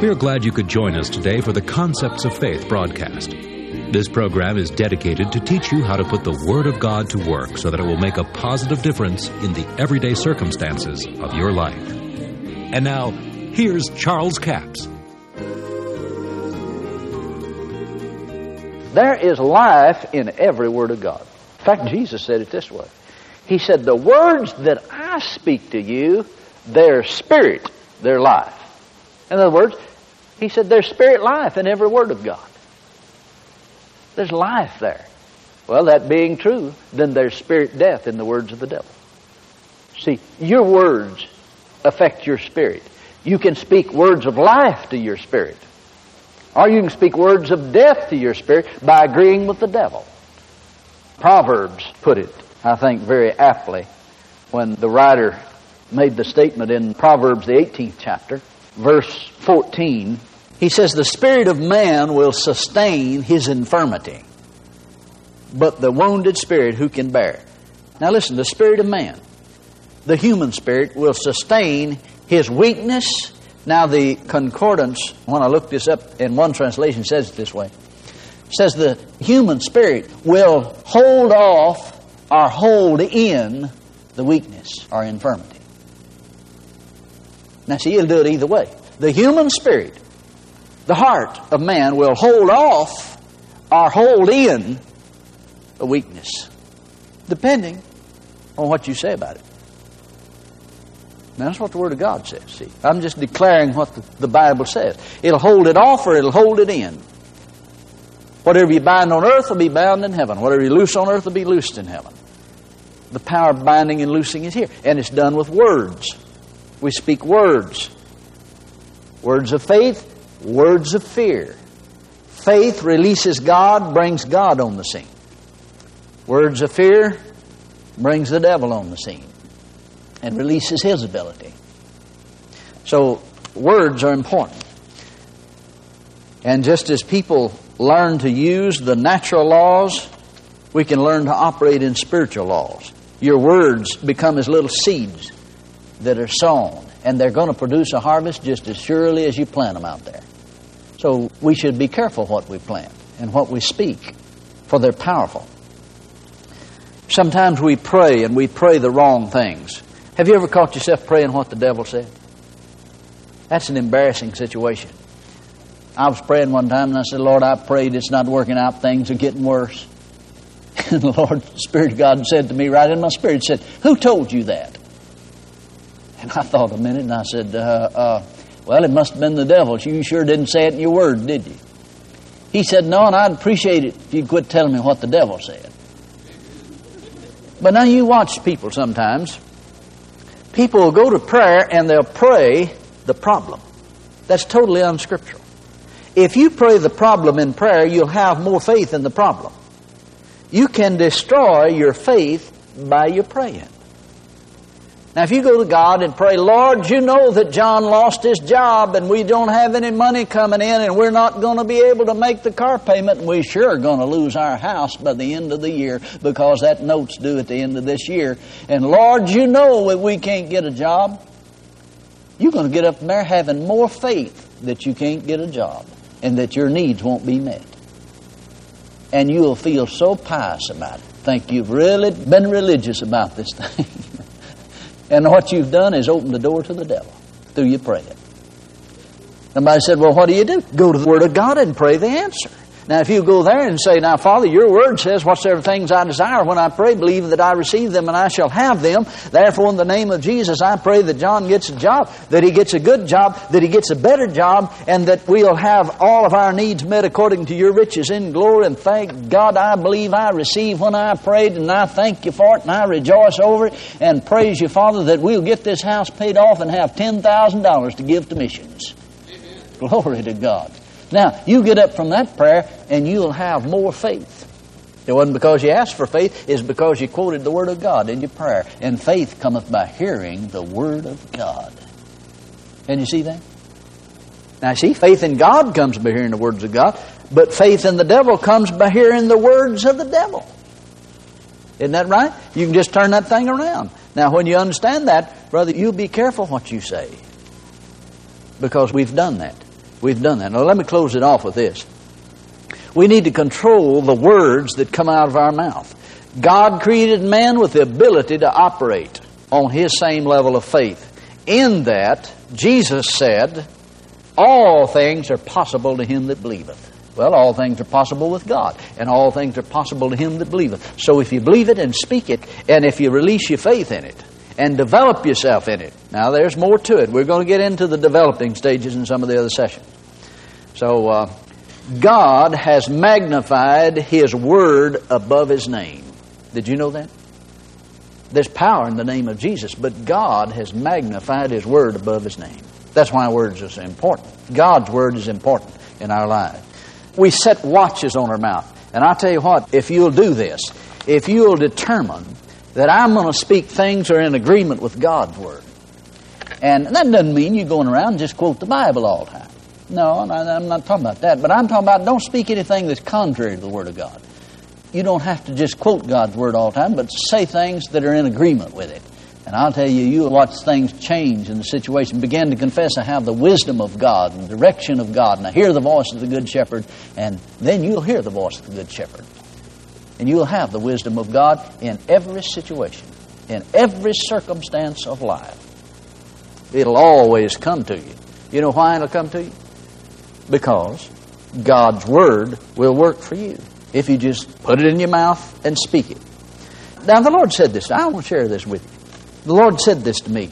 We're glad you could join us today for the Concepts of Faith broadcast. This program is dedicated to teach you how to put the Word of God to work so that it will make a positive difference in the everyday circumstances of your life. And now, here's Charles Capps. There is life in every word of God. In fact, Jesus said it this way. He said, The words that I speak to you, they're spirit, they're life. In other words, he said there's spirit life in every word of God. There's life there. Well, that being true, then there's spirit death in the words of the devil. See, your words affect your spirit. You can speak words of life to your spirit. Or you can speak words of death to your spirit by agreeing with the devil. Proverbs put it, I think, very aptly when the writer made the statement in Proverbs, the 18th chapter verse 14, he says, The spirit of man will sustain his infirmity, but the wounded spirit who can bear? Now listen, the spirit of man, the human spirit, will sustain his weakness. Now the concordance, when I looked this up in one translation, says it this way. Says the human spirit will hold off or hold in the weakness or infirmity. Now, see, he'll do it either way. The human spirit, the heart of man, will hold off or hold in a weakness, depending on what you say about it. Now, that's what the Word of God says. See, I'm just declaring what the, the Bible says. It'll hold it off or it'll hold it in. Whatever you bind on earth will be bound in heaven. Whatever you loose on earth will be loosed in heaven. The power of binding and loosing is here. And it's done with words. We speak words. Words of faith, words of fear. Faith releases God, brings God on the scene. Words of fear brings the devil on the scene and releases his ability. So, words are important. And just as people learn to use the natural laws, we can learn to operate in spiritual laws. Your words become as little seeds that are sown, and they're going to produce a harvest just as surely as you plant them out there. So we should be careful what we plant and what we speak, for they're powerful. Sometimes we pray and we pray the wrong things. Have you ever caught yourself praying what the devil said? That's an embarrassing situation. I was praying one time and I said, Lord, I prayed it's not working out, things are getting worse. And the Lord, the Spirit of God said to me right in my spirit, said, Who told you that? And I thought a minute and I said, uh, uh, Well, it must have been the devil. You sure didn't say it in your word, did you? He said, No, and I'd appreciate it if you'd quit telling me what the devil said. But now you watch people sometimes. People will go to prayer and they'll pray the problem. That's totally unscriptural. If you pray the problem in prayer, you'll have more faith in the problem. You can destroy your faith by your praying. Now, if you go to God and pray, Lord, you know that John lost his job and we don't have any money coming in and we're not going to be able to make the car payment and we sure are going to lose our house by the end of the year because that note's due at the end of this year. And Lord, you know that we can't get a job. You're going to get up there having more faith that you can't get a job and that your needs won't be met. And you'll feel so pious about it. Think you've really been religious about this thing. And what you've done is opened the door to the devil through your praying. Somebody said, Well, what do you do? Go to the Word of God and pray the answer. Now, if you go there and say, Now, Father, your word says, Whatsoever things I desire when I pray, believe that I receive them and I shall have them. Therefore, in the name of Jesus, I pray that John gets a job, that he gets a good job, that he gets a better job, and that we'll have all of our needs met according to your riches in glory. And thank God, I believe I receive when I prayed, and I thank you for it, and I rejoice over it, and praise you, Father, that we'll get this house paid off and have $10,000 to give to missions. Amen. Glory to God. Now, you get up from that prayer and you'll have more faith. It wasn't because you asked for faith, it's because you quoted the Word of God in your prayer. And faith cometh by hearing the Word of God. Can you see that? Now, see, faith in God comes by hearing the words of God, but faith in the devil comes by hearing the words of the devil. Isn't that right? You can just turn that thing around. Now, when you understand that, brother, you be careful what you say. Because we've done that. We've done that. Now, let me close it off with this. We need to control the words that come out of our mouth. God created man with the ability to operate on his same level of faith. In that, Jesus said, All things are possible to him that believeth. Well, all things are possible with God, and all things are possible to him that believeth. So if you believe it and speak it, and if you release your faith in it, and develop yourself in it. Now, there's more to it. We're going to get into the developing stages in some of the other sessions. So, uh, God has magnified His Word above His name. Did you know that? There's power in the name of Jesus, but God has magnified His Word above His name. That's why words are so important. God's Word is important in our lives we set watches on our mouth. And I tell you what, if you'll do this, if you'll determine that I'm going to speak things that are in agreement with God's Word, and that doesn't mean you're going around and just quote the Bible all the time. No, I'm not talking about that. But I'm talking about don't speak anything that's contrary to the Word of God. You don't have to just quote God's Word all the time, but say things that are in agreement with it. And I'll tell you, you'll watch things change in the situation. Begin to confess I have the wisdom of God and direction of God, and I hear the voice of the Good Shepherd, and then you'll hear the voice of the Good Shepherd. And you'll have the wisdom of God in every situation, in every circumstance of life. It'll always come to you. You know why it'll come to you? Because God's Word will work for you if you just put it in your mouth and speak it. Now, the Lord said this. I want to share this with you. The Lord said this to me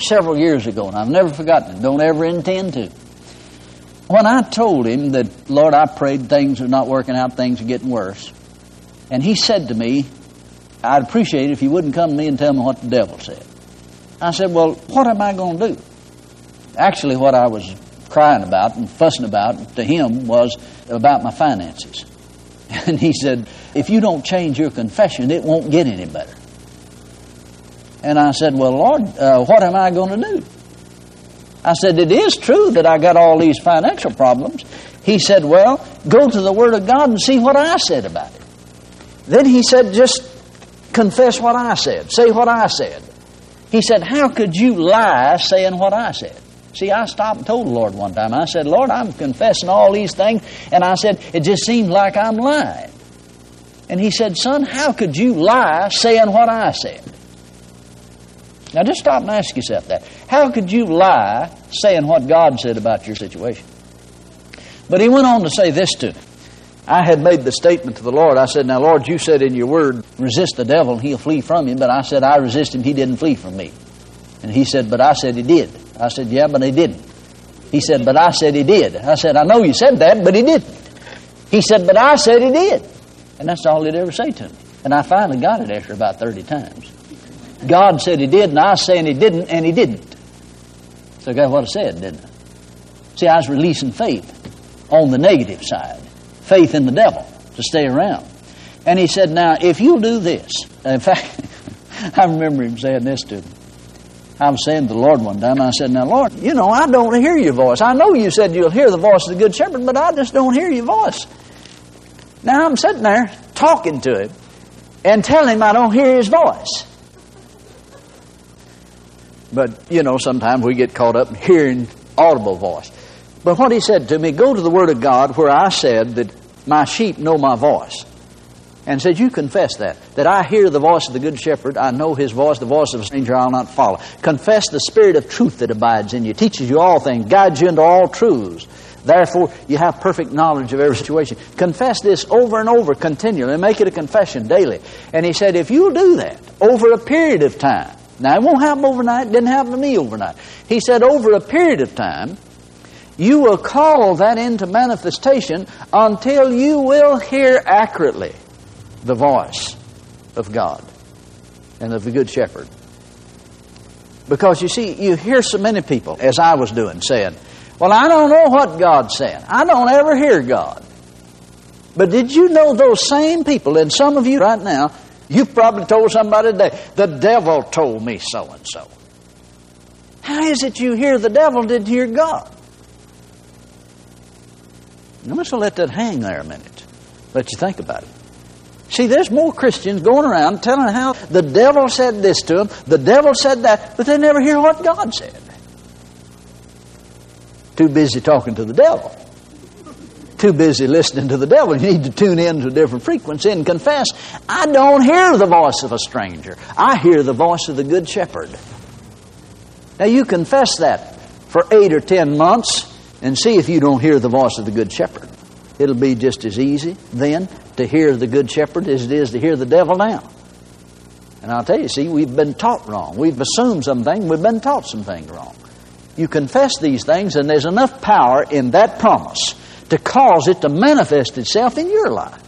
several years ago, and I've never forgotten it. Don't ever intend to. When I told him that, Lord, I prayed things are not working out, things are getting worse, and he said to me, I'd appreciate it if you wouldn't come to me and tell me what the devil said. I said, Well, what am I going to do? Actually, what I was crying about and fussing about to him was about my finances. And he said, If you don't change your confession, it won't get any better. And I said, Well, Lord, uh, what am I going to do? I said, It is true that I got all these financial problems. He said, Well, go to the Word of God and see what I said about it. Then he said, Just confess what I said, say what I said. He said, How could you lie saying what I said? See, I stopped and told the Lord one time. I said, Lord, I'm confessing all these things. And I said, It just seems like I'm lying. And he said, Son, how could you lie saying what I said? Now just stop and ask yourself that. How could you lie saying what God said about your situation? But he went on to say this to me. I had made the statement to the Lord. I said, Now, Lord, you said in your word, resist the devil and he'll flee from you. But I said, I resist him, he didn't flee from me. And he said, But I said he did. I said, Yeah, but he didn't. He said, But I said he did. I said, I know you said that, but he didn't. He said, But I said he did. And that's all he'd ever say to me. And I finally got it after about 30 times. God said he did, and I was saying he didn't, and he didn't. So that's what I said, didn't I? See, I was releasing faith on the negative side, faith in the devil to stay around. And he said, Now, if you'll do this, in fact, I remember him saying this to me. I was saying to the Lord one time, I said, Now, Lord, you know, I don't hear your voice. I know you said you'll hear the voice of the Good Shepherd, but I just don't hear your voice. Now I'm sitting there talking to him and telling him I don't hear his voice. But, you know, sometimes we get caught up hearing audible voice. But what he said to me, go to the Word of God where I said that my sheep know my voice. And said, You confess that. That I hear the voice of the Good Shepherd, I know his voice, the voice of a stranger I'll not follow. Confess the Spirit of truth that abides in you, teaches you all things, guides you into all truths. Therefore, you have perfect knowledge of every situation. Confess this over and over continually make it a confession daily. And he said, If you'll do that over a period of time, now, it won't happen overnight. It didn't happen to me overnight. He said, over a period of time, you will call that into manifestation until you will hear accurately the voice of God and of the Good Shepherd. Because you see, you hear so many people, as I was doing, saying, Well, I don't know what God's saying. I don't ever hear God. But did you know those same people, and some of you right now, You've probably told somebody today, the devil told me so and so. How is it you hear the devil didn't hear God? I'm just going to let that hang there a minute. Let you think about it. See, there's more Christians going around telling how the devil said this to them, the devil said that, but they never hear what God said. Too busy talking to the devil. Too busy listening to the devil. You need to tune in to a different frequency and confess, I don't hear the voice of a stranger. I hear the voice of the Good Shepherd. Now you confess that for eight or ten months and see if you don't hear the voice of the Good Shepherd. It'll be just as easy then to hear the Good Shepherd as it is to hear the devil now. And I'll tell you, see, we've been taught wrong. We've assumed something, we've been taught some things wrong. You confess these things, and there's enough power in that promise to cause it to manifest itself in your life.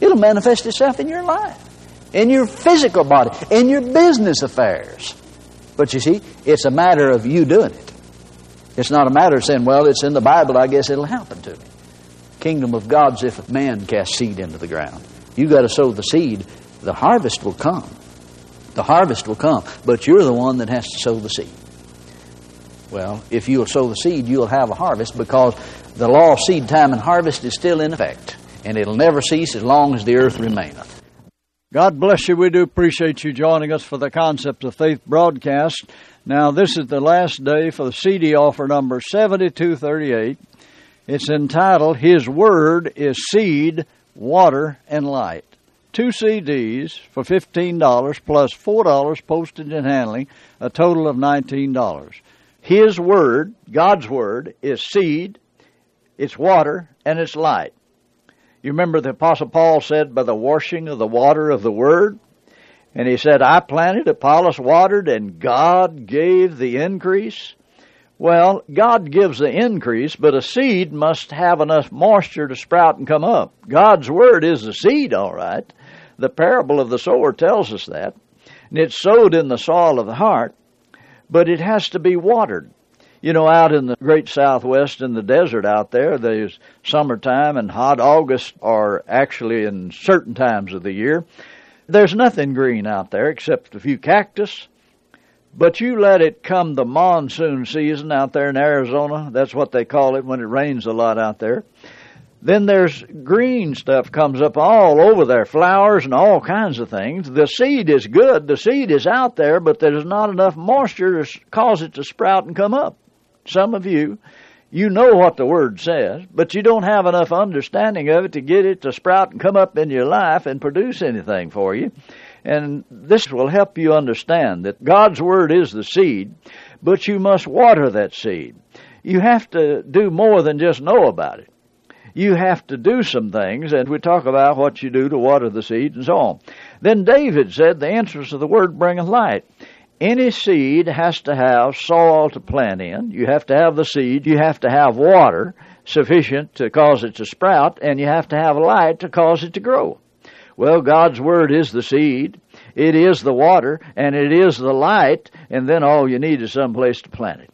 It'll manifest itself in your life, in your physical body, in your business affairs. But you see, it's a matter of you doing it. It's not a matter of saying, well, it's in the Bible, I guess it'll happen to me. Kingdom of God's if a man casts seed into the ground. You got to sow the seed, the harvest will come. The harvest will come, but you're the one that has to sow the seed. Well, if you'll sow the seed, you'll have a harvest because the law of seed time and harvest is still in effect, and it'll never cease as long as the earth remaineth. God bless you. We do appreciate you joining us for the Concept of Faith broadcast. Now, this is the last day for the CD offer number 7238. It's entitled His Word is Seed, Water, and Light. Two CDs for $15 plus $4 postage and handling, a total of $19. His Word, God's Word, is seed, it's water, and it's light. You remember the Apostle Paul said, by the washing of the water of the Word? And he said, I planted, Apollos watered, and God gave the increase. Well, God gives the increase, but a seed must have enough moisture to sprout and come up. God's Word is the seed, all right. The parable of the sower tells us that. And it's sowed in the soil of the heart, but it has to be watered you know, out in the great southwest in the desert out there, there's summertime and hot August are actually in certain times of the year. There's nothing green out there except a few cactus. But you let it come the monsoon season out there in Arizona, that's what they call it when it rains a lot out there. Then there's green stuff comes up all over there, flowers and all kinds of things. The seed is good, the seed is out there, but there's not enough moisture to cause it to sprout and come up some of you, you know what the Word says, but you don't have enough understanding of it to get it to sprout and come up in your life and produce anything for you. And this will help you understand that God's Word is the seed, but you must water that seed. You have to do more than just know about it. You have to do some things, and we talk about what you do to water the seed and so on. Then David said, The entrance of the Word bringeth light any seed has to have soil to plant in. You have to have the seed. You have to have water sufficient to cause it to sprout, and you have to have light to cause it to grow. Well, God's Word is the seed, it is the water, and it is the light, and then all you need is some place to plant it.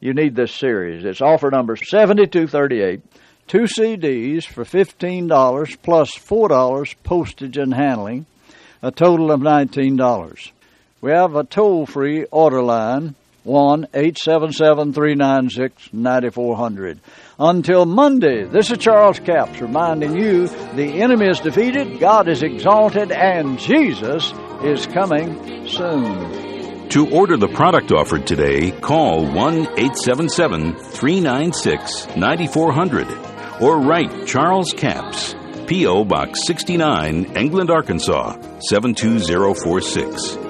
You need this series. It's offer number 7238. Two CDs for $15 plus $4 postage and handling, a total of $19. We have a toll free order line, 1 877 396 9400. Until Monday, this is Charles Capps reminding you the enemy is defeated, God is exalted, and Jesus is coming soon. To order the product offered today, call 1 877 396 9400 or write Charles Capps, P.O. Box 69, England, Arkansas 72046.